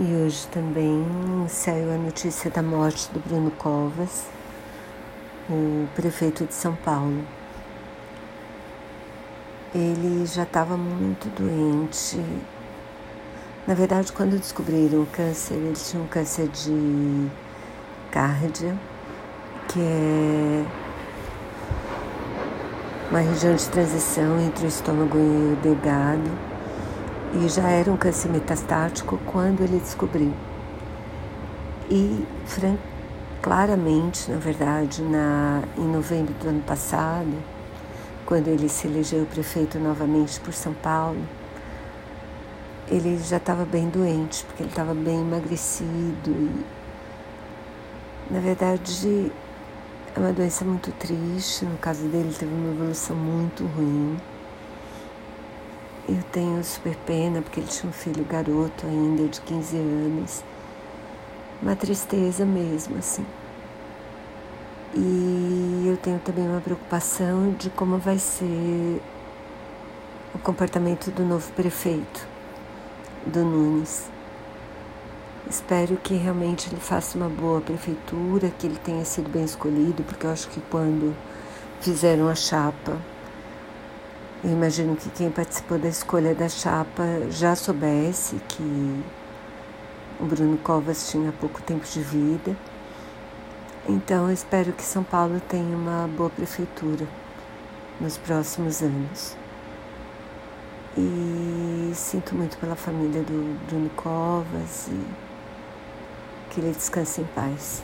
E hoje também saiu a notícia da morte do Bruno Covas, o prefeito de São Paulo. Ele já estava muito doente. Na verdade, quando descobriram o câncer, ele tinha um câncer de cárdia, que é uma região de transição entre o estômago e o delgado e já era um câncer metastático quando ele descobriu. E claramente, na verdade, na, em novembro do ano passado, quando ele se elegeu prefeito novamente por São Paulo, ele já estava bem doente, porque ele estava bem emagrecido e, na verdade, é uma doença muito triste. No caso dele, teve uma evolução muito ruim. Eu tenho super pena porque ele tinha um filho garoto ainda de 15 anos. Uma tristeza mesmo, assim. E eu tenho também uma preocupação de como vai ser o comportamento do novo prefeito, do Nunes. Espero que realmente ele faça uma boa prefeitura, que ele tenha sido bem escolhido, porque eu acho que quando fizeram a chapa eu imagino que quem participou da escolha da chapa já soubesse que o Bruno Covas tinha pouco tempo de vida. Então eu espero que São Paulo tenha uma boa prefeitura nos próximos anos. E sinto muito pela família do Bruno Covas e que ele descanse em paz.